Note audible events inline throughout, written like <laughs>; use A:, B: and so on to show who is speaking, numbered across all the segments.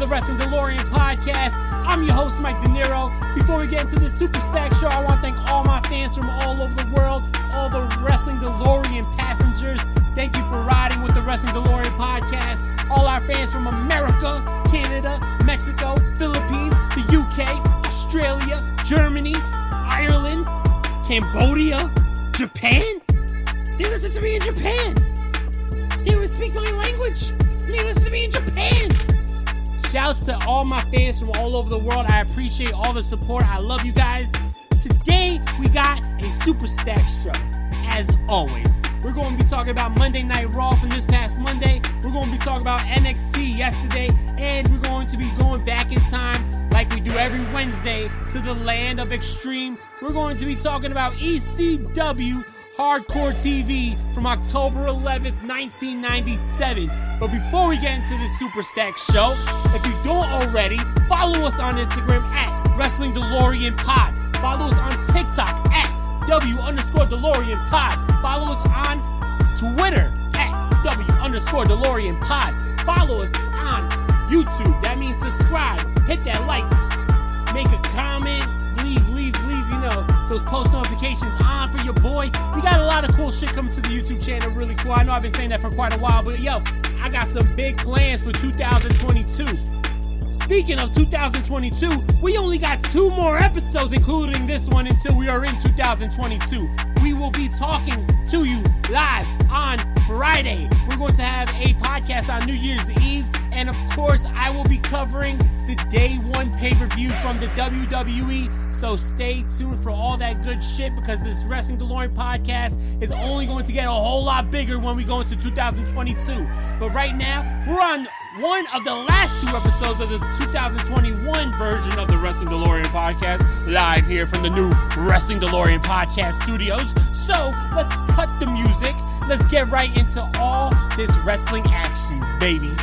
A: The Wrestling DeLorean podcast. I'm your host, Mike De Niro. Before we get into this Super Stack show, I want to thank all my fans from all over the world, all the Wrestling DeLorean passengers. Thank you for riding with the Wrestling DeLorean podcast. All our fans from America, Canada, Mexico, Philippines, the UK, Australia, Germany, Ireland, Cambodia, Japan. They listen to me in Japan. They would speak my language. And they listen to me in Japan. Shouts to all my fans from all over the world. I appreciate all the support. I love you guys. Today, we got a Super Stack show. As always, we're going to be talking about Monday Night Raw from this past Monday. We're going to be talking about NXT yesterday. And we're going to be going back in time, like we do every Wednesday, to the land of extreme. We're going to be talking about ECW Hardcore TV from October 11th, 1997. But before we get into this Super Stack show, if you don't already, follow us on Instagram at Wrestling DeLorean Pod. Follow us on TikTok at W underscore DeLorean Pod. Follow us on Twitter at W underscore DeLorean Pod. Follow us on YouTube. That means subscribe, hit that like, make a comment, those post notifications on for your boy. We got a lot of cool shit coming to the YouTube channel, really cool. I know I've been saying that for quite a while, but yo, I got some big plans for 2022. Speaking of 2022, we only got two more episodes, including this one, until we are in 2022. We will be talking to you live on Friday. We're going to have a podcast on New Year's Eve, and of course, I will be covering the day one pay per view from the WWE. So stay tuned for all that good shit because this Wrestling DeLorean podcast is only going to get a whole lot bigger when we go into 2022. But right now, we're on one of the last two episodes of the 2021 version of the Wrestling DeLorean podcast, live here from the new Wrestling DeLorean podcast studios. So let's cut the music. Let's get right into all this wrestling action, baby.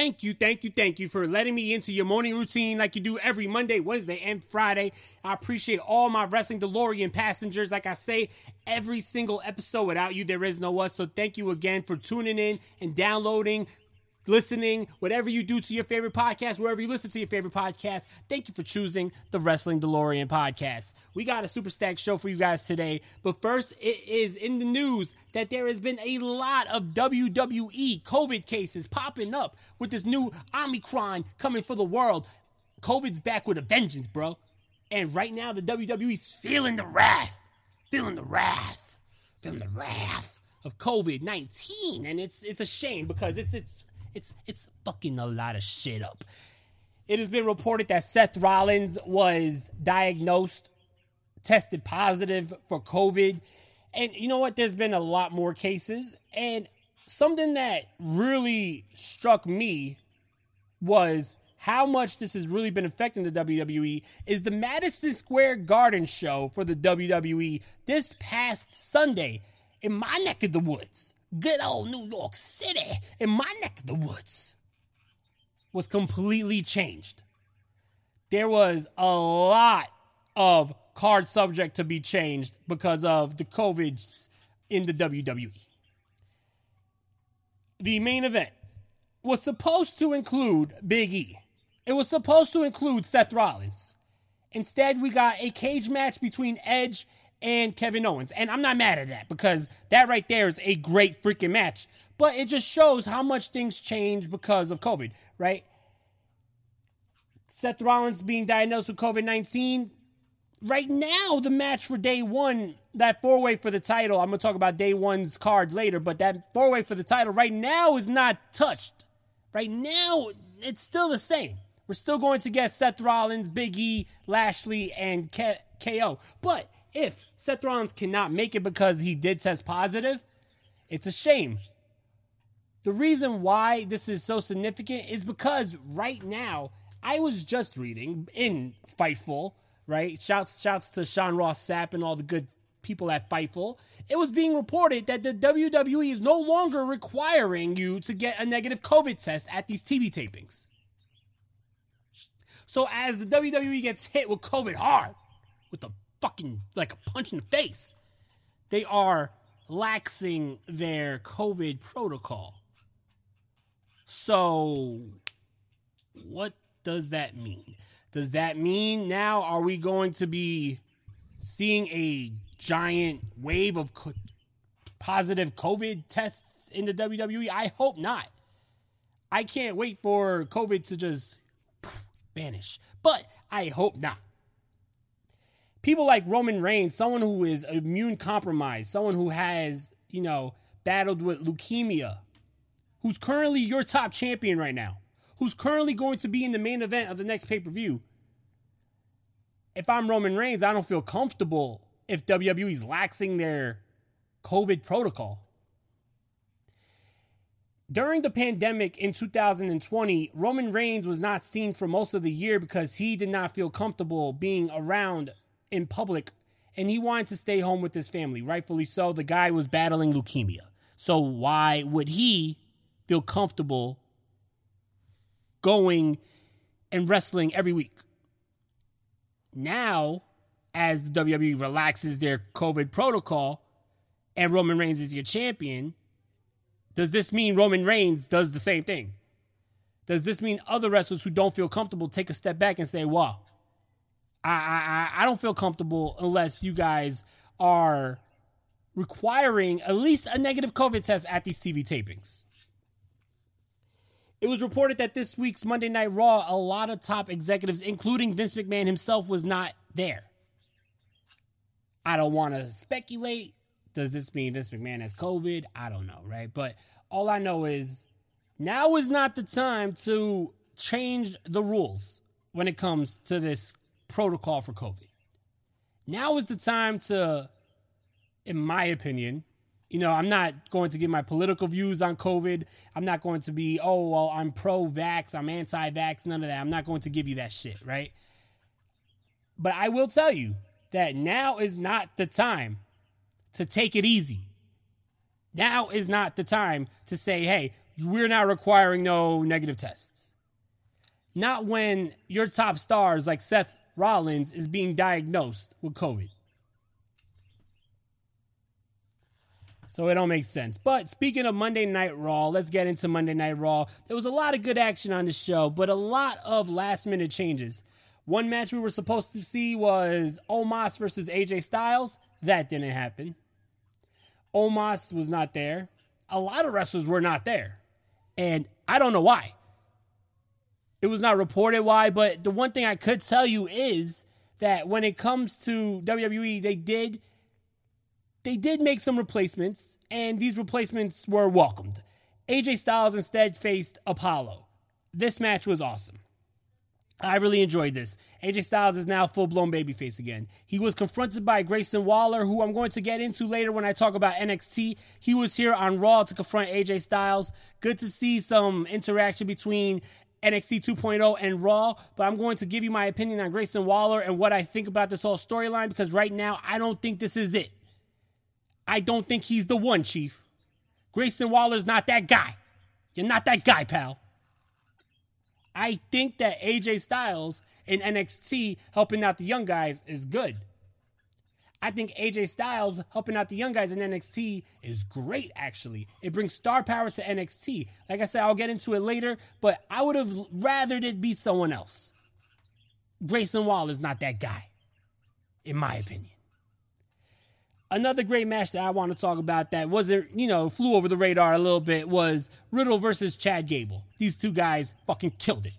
A: Thank you, thank you, thank you for letting me into your morning routine like you do every Monday, Wednesday, and Friday. I appreciate all my Wrestling DeLorean passengers. Like I say, every single episode without you, there is no us. So thank you again for tuning in and downloading, listening, whatever you do to your favorite podcast, wherever you listen to your favorite podcast. Thank you for choosing the Wrestling DeLorean podcast. We got a super stack show for you guys today. But first, it is in the news that there has been a lot of WWE COVID cases popping up with this new Omicron coming for the world. COVID's back with a vengeance, bro. And right now, the WWE's feeling the wrath, feeling the wrath, feeling the wrath of COVID nineteen, and it's it's a shame because it's it's it's it's fucking a lot of shit up. It has been reported that Seth Rollins was diagnosed, tested positive for COVID, and you know what? There's been a lot more cases, and something that really struck me was how much this has really been affecting the WWE is the Madison Square Garden show for the WWE this past Sunday in my neck of the woods. Good old New York City, in my neck of the woods, was completely changed. There was a lot of card subject to be changed because of the COVIDs in the WWE. the main event was supposed to include Big E. It was supposed to include Seth Rollins. Instead, we got a cage match between Edge and Kevin Owens. And I'm not mad at that because that right there is a great freaking match. But it just shows how much things change because of COVID, right? Seth Rollins being diagnosed with COVID 19. Right now, the match for day one, that four way for the title, I'm going to talk about day one's cards later, but that four way for the title right now is not touched. Right now, it's still the same. We're still going to get Seth Rollins, Big E, Lashley, and K- KO. But if Seth Rollins cannot make it because he did test positive, it's a shame. The reason why this is so significant is because right now, I was just reading in Fightful, right? Shouts shouts to Sean Ross Sapp and all the good people at Fightful. It was being reported that the WWE is no longer requiring you to get a negative COVID test at these TV tapings. So as the WWE gets hit with COVID hard, with the fucking like a punch in the face. They are laxing their COVID protocol. So, what does that mean? Does that mean now are we going to be seeing a giant wave of co- positive COVID tests in the WWE? I hope not. I can't wait for COVID to just vanish, but I hope not people like Roman Reigns, someone who is immune compromised, someone who has, you know, battled with leukemia, who's currently your top champion right now, who's currently going to be in the main event of the next pay per view. If I'm Roman Reigns, I don't feel comfortable if WWE's laxing their COVID protocol. During the pandemic in 2020, Roman Reigns was not seen for most of the year because he did not feel comfortable being around in public and he wanted to stay home with his family. Rightfully so. The guy was battling leukemia. So why would he feel comfortable going and wrestling every week? Now, as the WWE relaxes their COVID protocol and Roman Reigns is your champion, does this mean Roman Reigns does the same thing? Does this mean other wrestlers who don't feel comfortable take a step back and say, wow, I, I I don't feel comfortable unless you guys are requiring at least a negative COVID test at these TV tapings. It was reported that this week's Monday Night Raw, a lot of top executives, including Vince McMahon himself, was not there. I don't want to speculate. Does this mean Vince McMahon has COVID? I don't know, right? But all I know is now is not the time to change the rules when it comes to this protocol for COVID. Now is the time to, in my opinion, you know, I'm not going to give my political views on COVID. I'm not going to be, oh, well, I'm pro vax, I'm anti vax, none of that. I'm not going to give you that shit, right? But I will tell you that now is not the time to take it easy. Now is not the time to say, hey, we're not requiring no negative tests. Not when your top stars like Seth Rollins is being diagnosed with COVID. So it don't make sense. But speaking of Monday Night Raw, let's get into Monday Night Raw. There was a lot of good action on the show, but a lot of last minute changes. One match we were supposed to see was Omos versus AJ Styles. That didn't happen. Omos was not there. A lot of wrestlers were not there. And I don't know why. It was not reported why, but the one thing I could tell you is that when it comes to WWE, they did they did make some replacements, and these replacements were welcomed. AJ Styles instead faced Apollo. This match was awesome. I really enjoyed this. AJ Styles is now full blown babyface again. He was confronted by Grayson Waller, who I'm going to get into later when I talk about NXT. He was here on Raw to confront AJ Styles. Good to see some interaction between NXT 2.0 and Raw, but I'm going to give you my opinion on Grayson Waller and what I think about this whole storyline because right now I don't think this is it. I don't think he's the one, Chief. Grayson Waller's not that guy. You're not that guy, pal. I think that AJ Styles in NXT helping out the young guys is good. I think AJ Styles helping out the young guys in NXT is great, actually. It brings star power to NXT. Like I said, I'll get into it later, but I would have rathered it be someone else. Grayson Waller is not that guy, in my opinion. Another great match that I want to talk about that wasn't, you know, flew over the radar a little bit was Riddle versus Chad Gable. These two guys fucking killed it.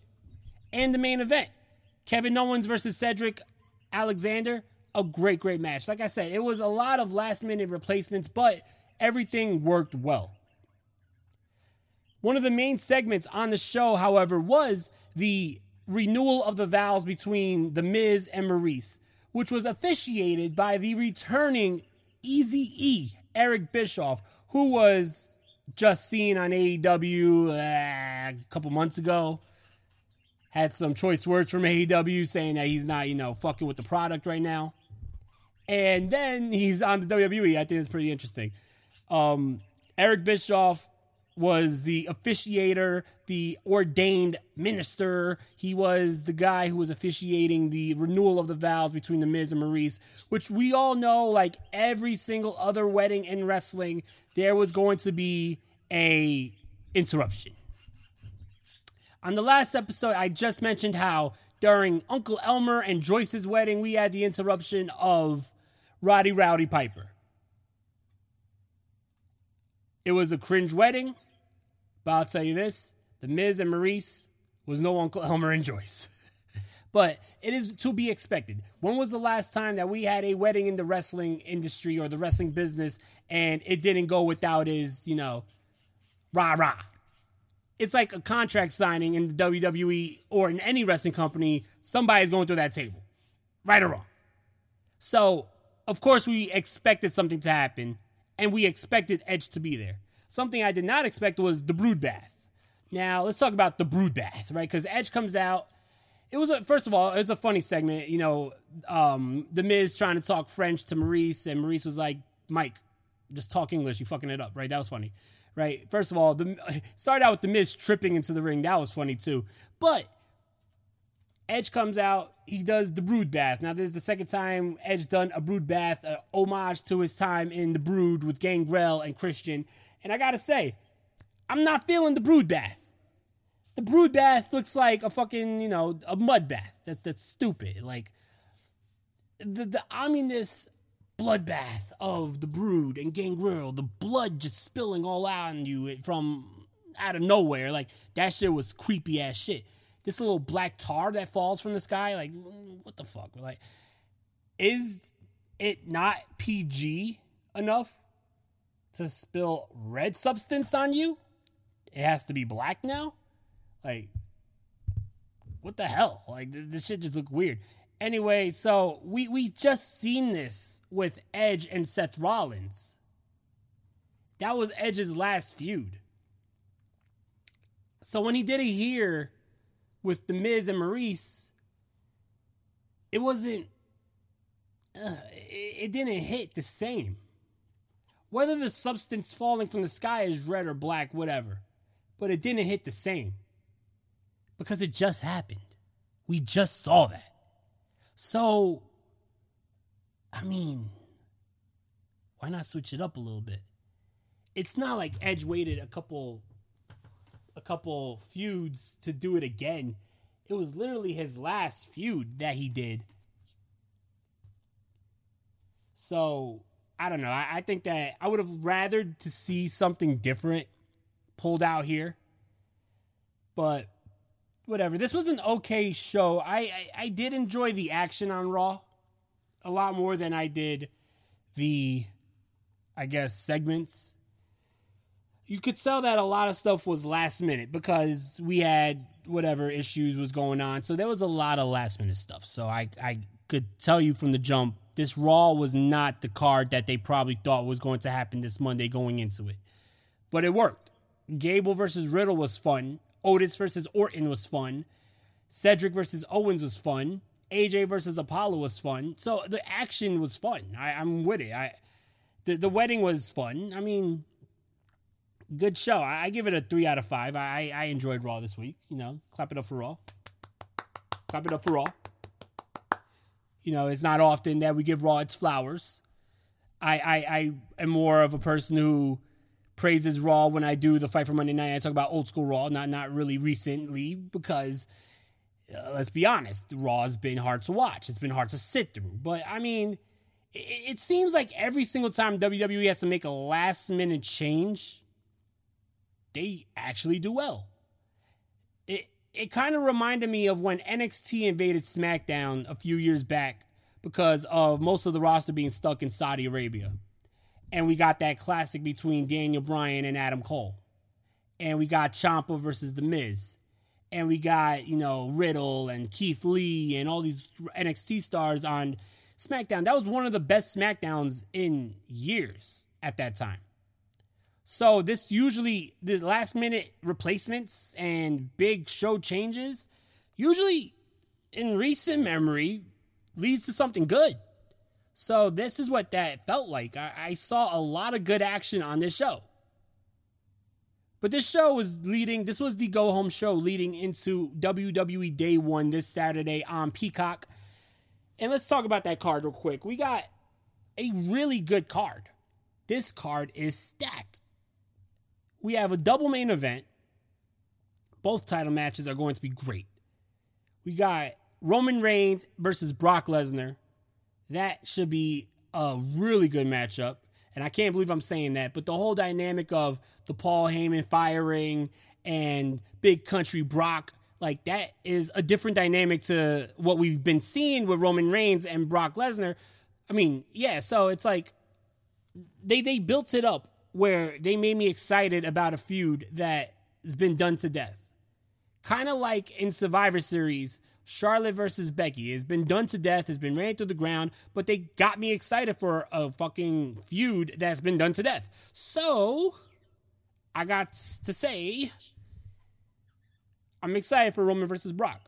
A: And the main event, Kevin Owens versus Cedric Alexander, a great, great match. Like I said, it was a lot of last minute replacements, but everything worked well. One of the main segments on the show, however, was the renewal of the vows between The Miz and Maurice, which was officiated by the returning Easy E, Eric Bischoff, who was just seen on AEW uh, a couple months ago. Had some choice words from AEW saying that he's not, you know, fucking with the product right now. And then he's on the WWE. I think it's pretty interesting. Um, Eric Bischoff was the officiator, the ordained minister. He was the guy who was officiating the renewal of the vows between The Miz and Maurice, which we all know, like every single other wedding in wrestling, there was going to be a interruption. On the last episode, I just mentioned how during Uncle Elmer and Joyce's wedding, we had the interruption of Roddy Rowdy Piper. It was a cringe wedding, but I'll tell you this The Miz and Maurice was no Uncle <laughs> Elmer and Joyce. <laughs> but it is to be expected. When was the last time that we had a wedding in the wrestling industry or the wrestling business and it didn't go without his, you know, rah rah? It's like a contract signing in the WWE or in any wrestling company, somebody's going through that table, right or wrong. So, of course, we expected something to happen and we expected Edge to be there. Something I did not expect was the Brood Bath. Now, let's talk about the Brood Bath, right? Because Edge comes out. It was a, first of all, it was a funny segment. You know, um, the Miz trying to talk French to Maurice, and Maurice was like, "Mike, just talk English. You fucking it up, right?" That was funny, right? First of all, the <laughs> started out with the Miz tripping into the ring. That was funny too. But Edge comes out, he does the Brood Bath. Now, this is the second time Edge done a Brood Bath, a homage to his time in the Brood with Gangrel and Christian. And I gotta say, I'm not feeling the Brood Bath. The Brood Bath looks like a fucking, you know, a mud bath. That's that's stupid. Like the the ominous bloodbath of the Brood and Gangrel, the blood just spilling all out on you from out of nowhere. Like that shit was creepy ass shit this little black tar that falls from the sky. Like, what the fuck? We're Like, is it not PG enough to spill red substance on you? It has to be black now? Like, what the hell? Like, this shit just look weird. Anyway, so we we just seen this with Edge and Seth Rollins. That was Edge's last feud. So when he did it here, with the Miz and Maurice, it wasn't. Uh, it, it didn't hit the same. Whether the substance falling from the sky is red or black, whatever, but it didn't hit the same because it just happened. We just saw that. So, I mean, why not switch it up a little bit? It's not like Edge waited a couple a couple feuds to do it again. It was literally his last feud that he did. So I don't know. I, I think that I would have rather to see something different pulled out here. But whatever. This was an okay show. I, I, I did enjoy the action on Raw a lot more than I did the I guess segments you could tell that a lot of stuff was last minute because we had whatever issues was going on. So there was a lot of last minute stuff. So I, I could tell you from the jump, this Raw was not the card that they probably thought was going to happen this Monday going into it. But it worked. Gable versus Riddle was fun. Otis versus Orton was fun. Cedric versus Owens was fun. AJ versus Apollo was fun. So the action was fun. I, am with it. I the, the wedding was fun. I mean, good show. I, I, give it a three out of five. I, I enjoyed Raw this week. You know, clap it up for Raw. Clap it up for Raw. You know, it's not often that we give Raw its flowers. I, I, I am more of a person who praises Raw when I do the fight for Monday night. I talk about old school Raw, not not really recently, because uh, let's be honest, Raw has been hard to watch. It's been hard to sit through. But I mean, it, it seems like every single time WWE has to make a last minute change, they actually do well. It it kind of reminded me of when NXT invaded SmackDown a few years back because of most of the roster being stuck in Saudi Arabia. And we got that classic between Daniel Bryan and Adam Cole. And we got Ciampa versus The Miz. And we got, you know, Riddle and Keith Lee and all these NXT stars on SmackDown. That was one of the best SmackDowns in years at that time. So this usually the last minute replacements and big show changes usually in recent memory leads to something good. So this is what that felt like. I, I saw a lot of good action on this show. But this show was leading, this was the go home show leading into WWE Day One this Saturday on Peacock. And let's talk about that card real quick. We got a really good card. This card is stacked. We have a double main event. Both title matches are going to be great. We got Roman Reigns versus Brock Lesnar. That should be a really good matchup. And I can't believe I'm saying that, but the whole dynamic of the Paul Heyman firing and Big Country Brock, like that is a different dynamic to what we've been seeing with Roman Reigns and Brock Lesnar. I mean, yeah, so it's like they they built it up where they made me excited about a feud that has been done to death. Kind of like in Survivor Series, Charlotte versus Becky has been done to death, has been ran through the ground, but they got me excited for a fucking feud that's been done to death. So, I got to say, I'm excited for Roman versus Brock.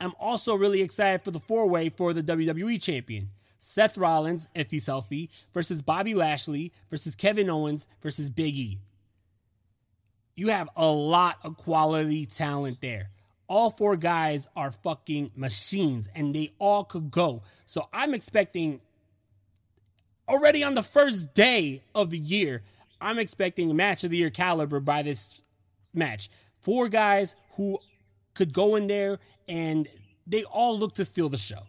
A: I'm also really excited for the four way for the WWE champion. Seth Rollins, if he's healthy, versus Bobby Lashley, versus Kevin Owens, versus Big E. You have a lot of quality talent there. All four guys are fucking machines and they all could go. So I'm expecting already on the first day of the year, I'm expecting a match of the year caliber by this match. Four guys who could go in there and they all look to steal the show.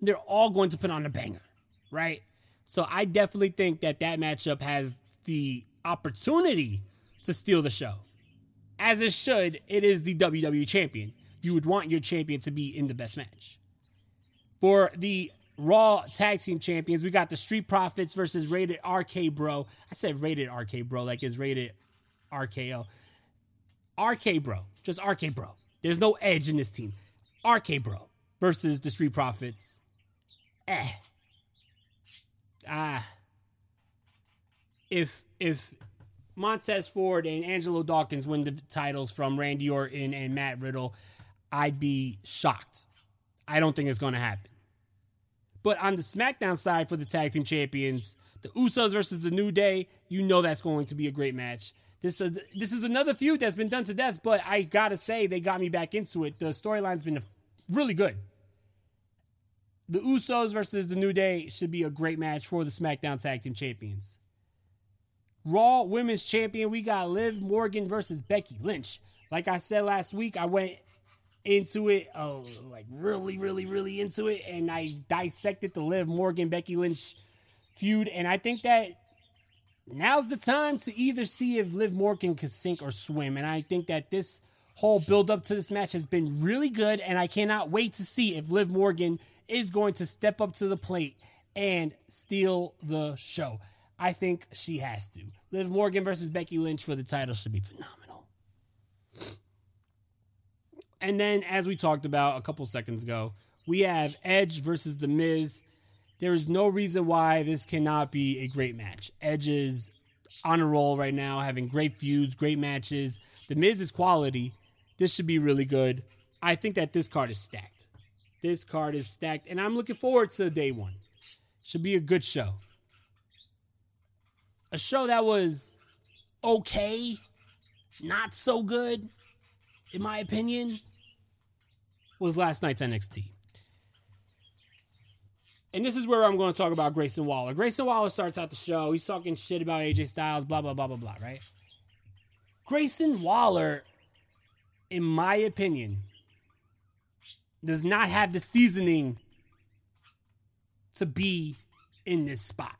A: They're all going to put on a banger, right? So I definitely think that that matchup has the opportunity to steal the show as it should, it is the WWE champion. You would want your champion to be in the best match. For the Raw Tag Team Champions, we got the Street Profits versus Rated RK Bro. I said Rated RK Bro like it's rated RKO. RK Bro, just RK Bro. There's no edge in this team. RK Bro versus the Street Profits. Eh. Ah. If if Montez Ford and Angelo Dawkins win the titles from Randy Orton and Matt Riddle, I'd be shocked. I don't think it's going to happen. But on the SmackDown side for the tag team champions, the Usos versus the New Day, you know that's going to be a great match. This is this is another feud that's been done to death, but I gotta say they got me back into it. The storyline's been really good. The Usos versus the New Day should be a great match for the SmackDown Tag Team Champions. Raw Women's Champion, we got Liv Morgan versus Becky Lynch. Like I said last week, I went into it, uh, like really, really, really into it, and I dissected the Liv Morgan Becky Lynch feud, and I think that now's the time to either see if Liv Morgan can sink or swim, and I think that this whole build up to this match has been really good, and I cannot wait to see if Liv Morgan is going to step up to the plate and steal the show. I think she has to. Liv Morgan versus Becky Lynch for the title should be phenomenal. And then, as we talked about a couple seconds ago, we have Edge versus The Miz. There is no reason why this cannot be a great match. Edge is on a roll right now, having great feuds, great matches. The Miz is quality. This should be really good. I think that this card is stacked. This card is stacked, and I'm looking forward to day one. Should be a good show a show that was okay, not so good, in my opinion, was last night's NXT. And this is where I'm going to talk about Grayson Waller. Grayson Waller starts out the show. He's talking shit about AJ Styles, blah, blah, blah, blah, blah, right? Grayson Waller, in my opinion, does not have the seasoning to be in this spot.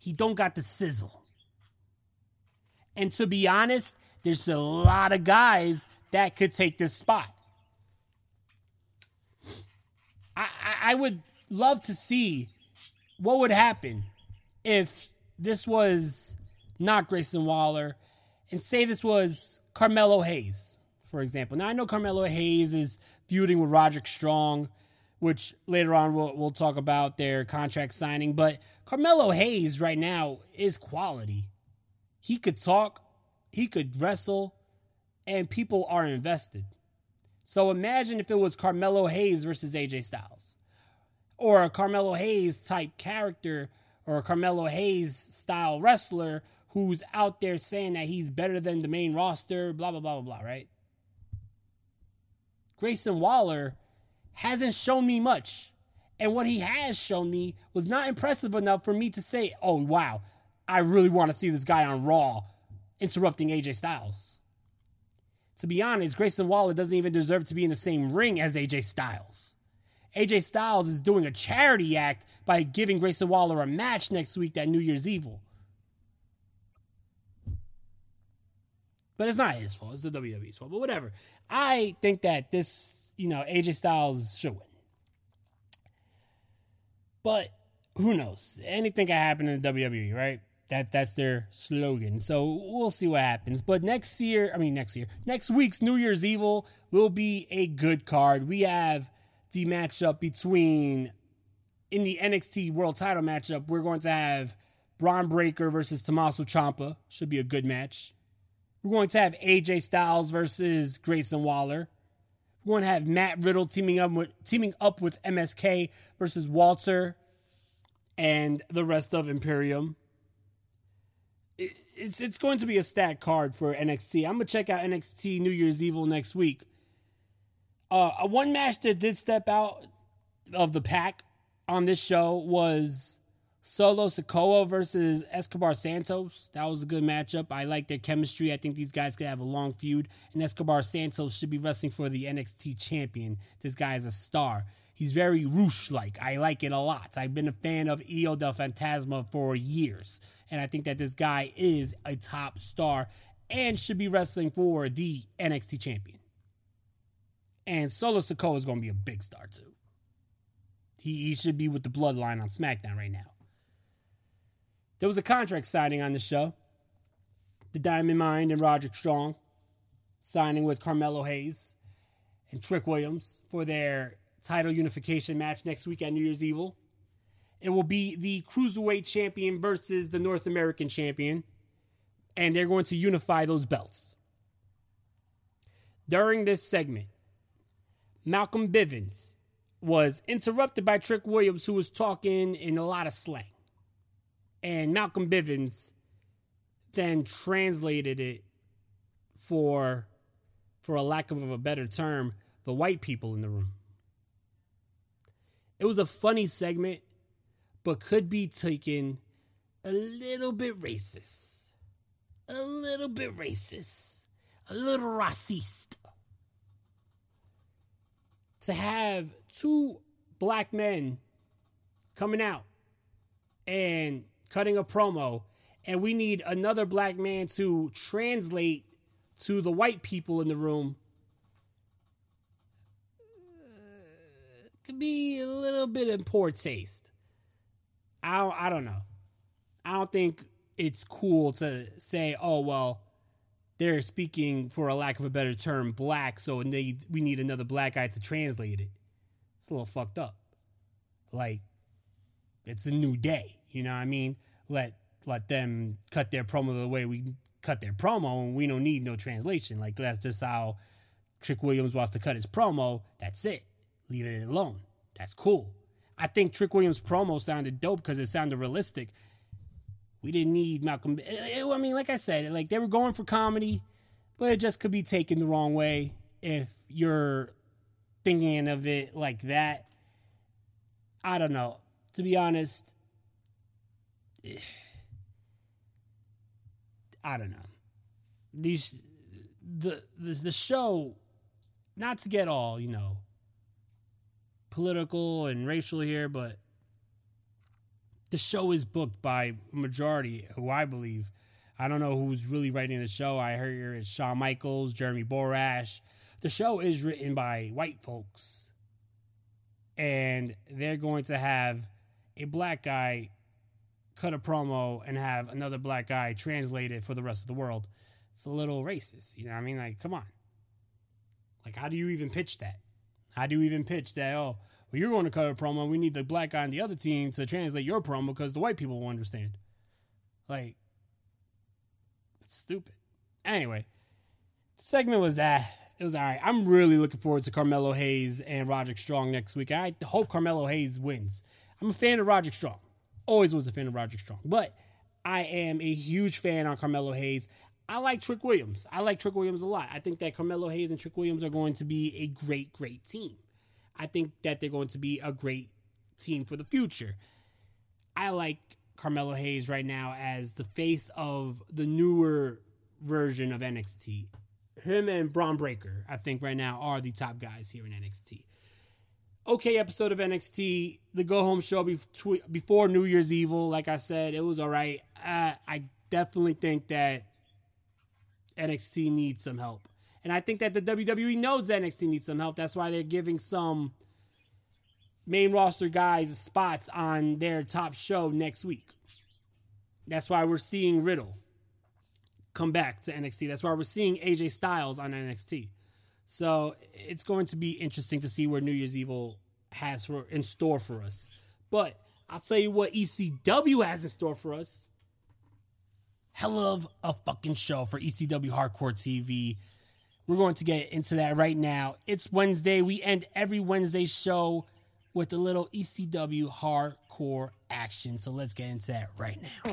A: He don't got the sizzle. And to be honest, there's a lot of guys that could take this spot. I, I, would love to see what would happen if this was not Grayson Waller and say this was Carmelo Hayes, for example. Now, I know Carmelo Hayes is feuding with Roderick Strong, which later on we'll, we'll talk about their contract signing, but Carmelo Hayes right now is quality. He could talk, he could wrestle, and people are invested. So imagine if it was Carmelo Hayes versus AJ Styles, or a Carmelo Hayes type character, or a Carmelo Hayes style wrestler who's out there saying that he's better than the main roster, blah, blah, blah, blah, blah, right? Grayson Waller hasn't shown me much. And what he has shown me was not impressive enough for me to say, oh, wow, I really want to see this guy on Raw interrupting AJ Styles to be honest, Grayson Waller doesn't even deserve to be in the same ring as AJ Styles. AJ Styles is doing a charity act by giving Grayson Waller a match next week at New Year's Evil. But it's not his fault. It's the WWE's fault. But whatever. I think that this, you know, AJ Styles should win. But who knows? Anything can happen in the WWE, right? That that's their slogan. So we'll see what happens. But next year, I mean next year, next week's New Year's Evil will be a good card. We have the matchup between in the NXT World Title matchup. We're going to have Bron Breakker versus Tommaso Ciampa. Should be a good match. We're going to have AJ Styles versus Grayson Waller. We're going to have Matt Riddle teaming up with teaming up with MSK versus Walter and the rest of Imperium it's it's going to be a stacked card for NXT. I'm gonna check out NXT New Year's Evil next week. Uh, one match that did step out of the pack on this show was Solo Sikoa versus Escobar Santos. That was a good matchup. I like their chemistry. I think these guys could have a long feud. And Escobar Santos should be wrestling for the NXT champion. This guy is a star. He's very Rush like. I like it a lot. I've been a fan of Hijo del Fantasma for years. And I think that this guy is a top star and should be wrestling for the NXT champion. And Solo Sikoa is going to be a big star too. He, he should be with the bloodline on SmackDown right now. There was a contract signing on the show. The Diamond Mine and Roderick Strong signing with Carmelo Hayes and Trick Williams for their title unification match next week at New Year's Evil. It will be the Cruiserweight champion versus the North American champion, and they're going to unify those belts. During this segment, Malcolm Bivens was interrupted by Trick Williams, who was talking in a lot of slang. And Malcolm Bivens then translated it for, for a lack of a better term, the white people in the room. It was a funny segment, but could be taken a little bit racist. A little bit racist. A little racist. To have two black men coming out and cutting a promo, and we need another black man to translate to the white people in the room could be a little bit in poor taste. I don't, I don't know. I don't think it's cool to say, oh well, they're speaking for a lack of a better term, black, so they we need another black guy to translate it. It's a little fucked up. Like, it's a new day. You know what I mean? Let let them cut their promo the way we cut their promo, and we don't need no translation. Like that's just how Trick Williams wants to cut his promo. That's it leave it alone. That's cool. I think Trick Williams' promo sounded dope because it sounded realistic. We didn't need Malcolm. Eh, eh, I mean, like I said, like they were going for comedy, but it just could be taken the wrong way if you're thinking of it like that. I don't know. To be honest, <sighs> I don't know. These the the, the show, not to get all you know political and racial here, but the show is booked by a majority who I believe. I don't know who's really writing the show. I hear it's Shawn Michaels, Jeremy Borash. The show is written by white folks, and they're going to have a black guy cut a promo and have another black guy translate it for the rest of the world. It's a little racist. You know what I mean? Like, come on. Like, how do you even pitch that? How do you even pitch that? Oh, well, you're going to cut a promo. We need the black guy on the other team to translate your promo because the white people will understand. Like, it's stupid. Anyway, the segment was that. It was all right. I'm really looking forward to Carmelo Hayes and Roderick Strong next week. I hope Carmelo Hayes wins. I'm a fan of Roderick Strong. Always was a fan of Roderick Strong. But I am a huge fan on Carmelo Hayes. I like Trick Williams. I like Trick Williams a lot. I think that Carmelo Hayes and Trick Williams are going to be a great, great team. I think that they're going to be a great team for the future. I like Carmelo Hayes right now as the face of the newer version of NXT. Him and Bron Breakker, I think right now are the top guys here in NXT. Okay, episode of NXT, the go home show before New Year's Evil. Like I said, it was all right. Uh, I definitely think that NXT needs some help. And I think that the WWE knows NXT needs some help. That's why they're giving some main roster guys spots on their top show next week. That's why we're seeing Riddle come back to NXT. That's why we're seeing AJ Styles on NXT. So it's going to be interesting to see where New Year's Evil has for, in store for us. But I'll tell you what ECW has in store for us. Hell of a fucking show for ECW Hardcore TV. We're going to get into that right now. It's Wednesday. We end every Wednesday show with a little ECW hardcore action. So let's get into that right now.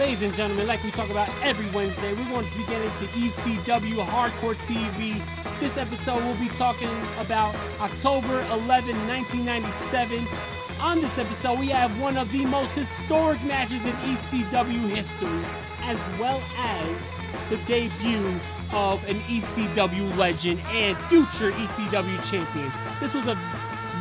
A: Ladies and gentlemen, like we talk about every Wednesday, we're going to be getting into ECW Hardcore TV. This episode, we'll be talking about October 11, 1997. On this episode, we have one of the most historic matches in ECW history, as well as the debut of an ECW legend and future ECW champion. This was a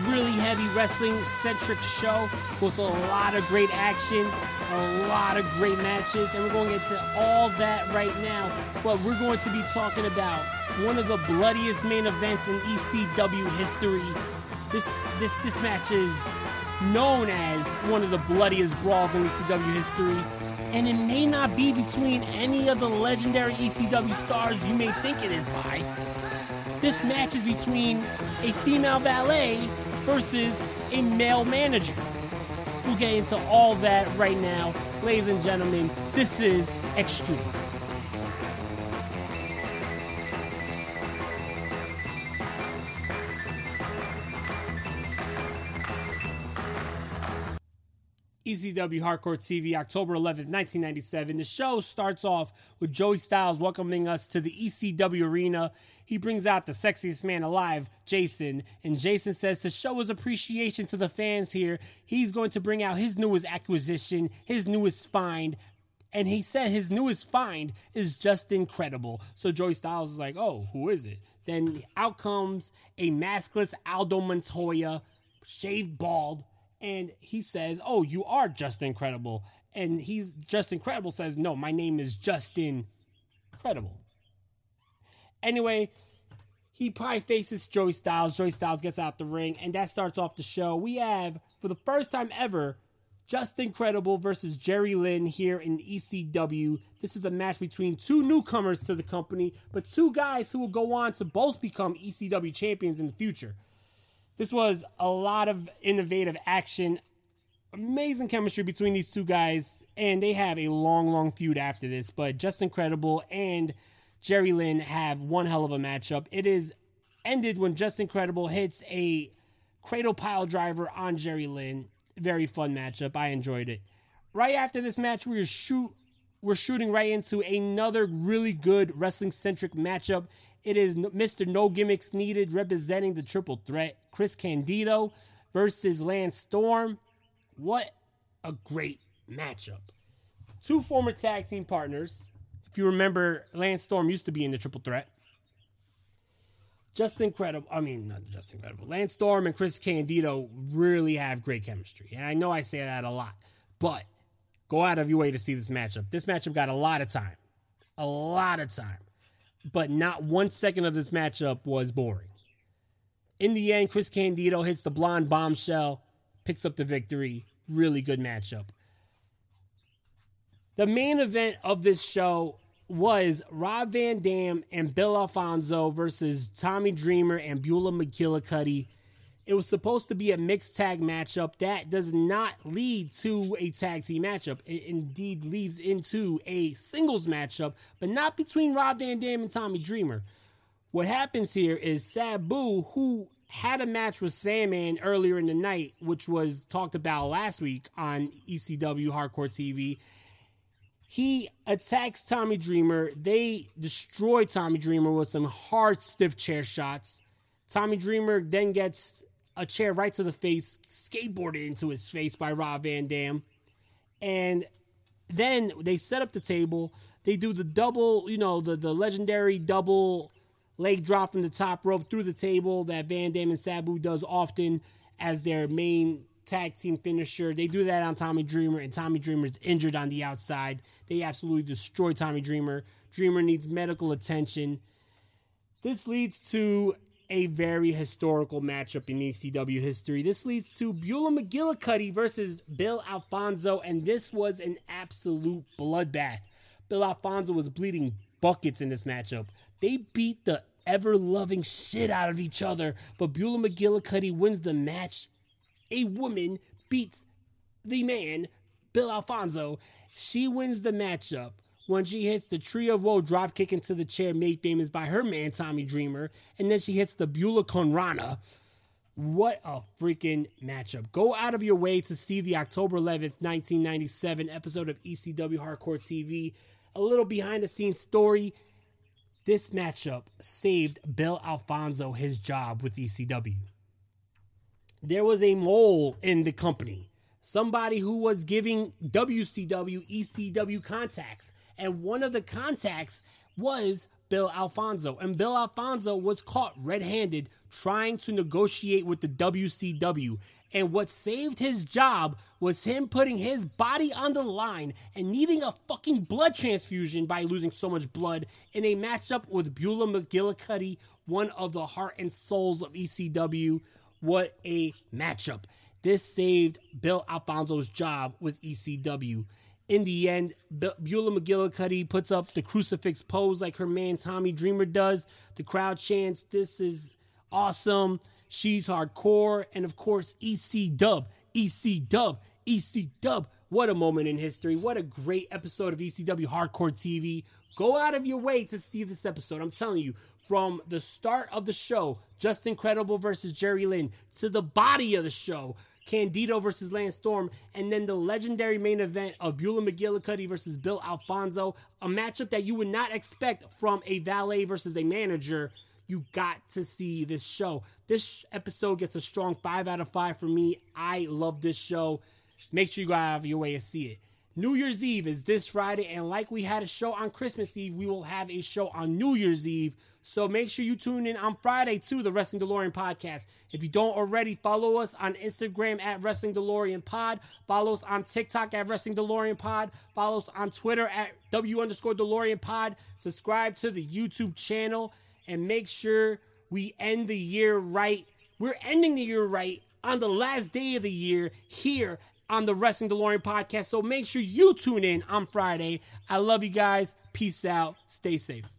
A: really heavy wrestling centric show with a lot of great action, a lot of great matches, and we're going to get to all that right now. But we're going to be talking about one of the bloodiest main events in ECW history. This this this match is known as one of the bloodiest brawls in ECW history, and it may not be between any of the legendary ECW stars you may think it is by. This match is between a female valet versus a male manager. We'll get into all that right now. Ladies and gentlemen, this is Extreme. ECW Hardcore TV, October 11th, 1997. The show starts off with Joey Styles welcoming us to the ECW arena. He brings out the sexiest man alive, Jason, and Jason says to show his appreciation to the fans here, he's going to bring out his newest acquisition, his newest find, and he said his newest find is just incredible. So Joey Styles is like, oh, who is it? Then out comes a maskless Aldo Montoya, shaved bald, and he says, "Oh, you are just incredible." And he's just incredible says, "No, my name is Justin Credible." Anyway, he probably faces Joey Styles. Joey Styles gets out the ring, and that starts off the show. We have, for the first time ever, Justin Credible versus Jerry Lynn here in ECW. This is a match between two newcomers to the company, but two guys who will go on to both become ECW champions in the future. This was a lot of innovative action, amazing chemistry between these two guys, and they have a long, long feud after this. But Justin Credible and Jerry Lynn have one hell of a matchup. It is ended when Justin Credible hits a cradle pile driver on Jerry Lynn. Very fun matchup. I enjoyed it. Right after this match, we were shoot we're shooting right into another really good wrestling centric matchup. It is Mr. No Gimmicks Needed representing the triple threat Chris Candido versus Lance Storm. What a great matchup. Two former tag team partners. If you remember, Lance Storm used to be in the triple threat. Just incredible. I mean, not just incredible. Lance Storm and Chris Candido really have great chemistry. And I know I say that a lot, but Go out of your way to see this matchup. This matchup got a lot of time. A lot of time. But not one second of this matchup was boring. In the end, Chris Candido hits the blonde bombshell, picks up the victory. Really good matchup. The main event of this show was Rob Van Dam and Bill Alfonso versus Tommy Dreamer and Beulah McGillicuddy it was supposed to be a mixed tag matchup. That does not lead to a tag team matchup. It indeed leads into a singles matchup, but not between Rob Van Dam and Tommy Dreamer. What happens here is Sabu, who had a match with Sandman earlier in the night, which was talked about last week on ECW Hardcore TV. He attacks Tommy Dreamer. They destroy Tommy Dreamer with some hard, stiff chair shots. Tommy Dreamer then gets a chair right to the face, skateboarded into his face by Rob Van Dam. And then they set up the table. They do the double, you know, the, the legendary double leg drop from the top rope through the table that Van Dam and Sabu does often as their main tag team finisher. They do that on Tommy Dreamer, and Tommy Dreamer is injured on the outside. They absolutely destroy Tommy Dreamer. Dreamer needs medical attention. This leads to a very historical matchup in ECW history. This leads to Beulah McGillicuddy versus Bill Alfonso, and this was an absolute bloodbath. Bill Alfonso was bleeding buckets in this matchup. They beat the ever loving shit out of each other, but Beulah McGillicuddy wins the match. A woman beats the man, Bill Alfonso. She wins the matchup when she hits the Tree of Woe drop kick into the chair made famous by her man Tommy Dreamer, and then she hits the Beulah Con Rana. What a freaking matchup. Go out of your way to see the October 11th, 1997 episode of ECW Hardcore TV. A little behind the scenes story. This matchup saved Bill Alfonso his job with ECW. There was a mole in the company somebody who was giving WCW, ECW contacts. And one of the contacts was Bill Alfonso. And Bill Alfonso was caught red handed trying to negotiate with the WCW. And what saved his job was him putting his body on the line and needing a fucking blood transfusion by losing so much blood in a matchup with Beulah McGillicuddy, one of the heart and souls of ECW. What a matchup. This saved Bill Alfonso's job with ECW. In the end, Beulah McGillicuddy puts up the crucifix pose like her man Tommy Dreamer does. The crowd chants, This is awesome. She's hardcore. And of course, EC Dub, EC Dub, EC Dub. What a moment in history. What a great episode of ECW Hardcore TV. Go out of your way to see this episode. I'm telling you, from the start of the show, Justin Credible versus Jerry Lynn, to the body of the show, Candido versus Lance Storm, and then the legendary main event of Beulah McGillicuddy versus Bill Alfonso, a matchup that you would not expect from a valet versus a manager. You got to see this show. This episode gets a strong five out of five for me. I love this show. Make sure you go out of your way to see it. New Year's Eve is this Friday, and like we had a show on Christmas Eve, we will have a show on New Year's Eve. So make sure you tune in on Friday to the Wrestling DeLorean podcast. If you don't already, follow us on Instagram at Wrestling DeLorean Pod. Follow us on TikTok at Wrestling DeLorean Pod. Follow us on Twitter at W underscore DeLorean Pod. Subscribe to the YouTube channel and make sure we end the year right. We're ending the year right on the last day of the year here on the Wrestling DeLorean podcast. So make sure you tune in on Friday. I love you guys. Peace out. Stay safe.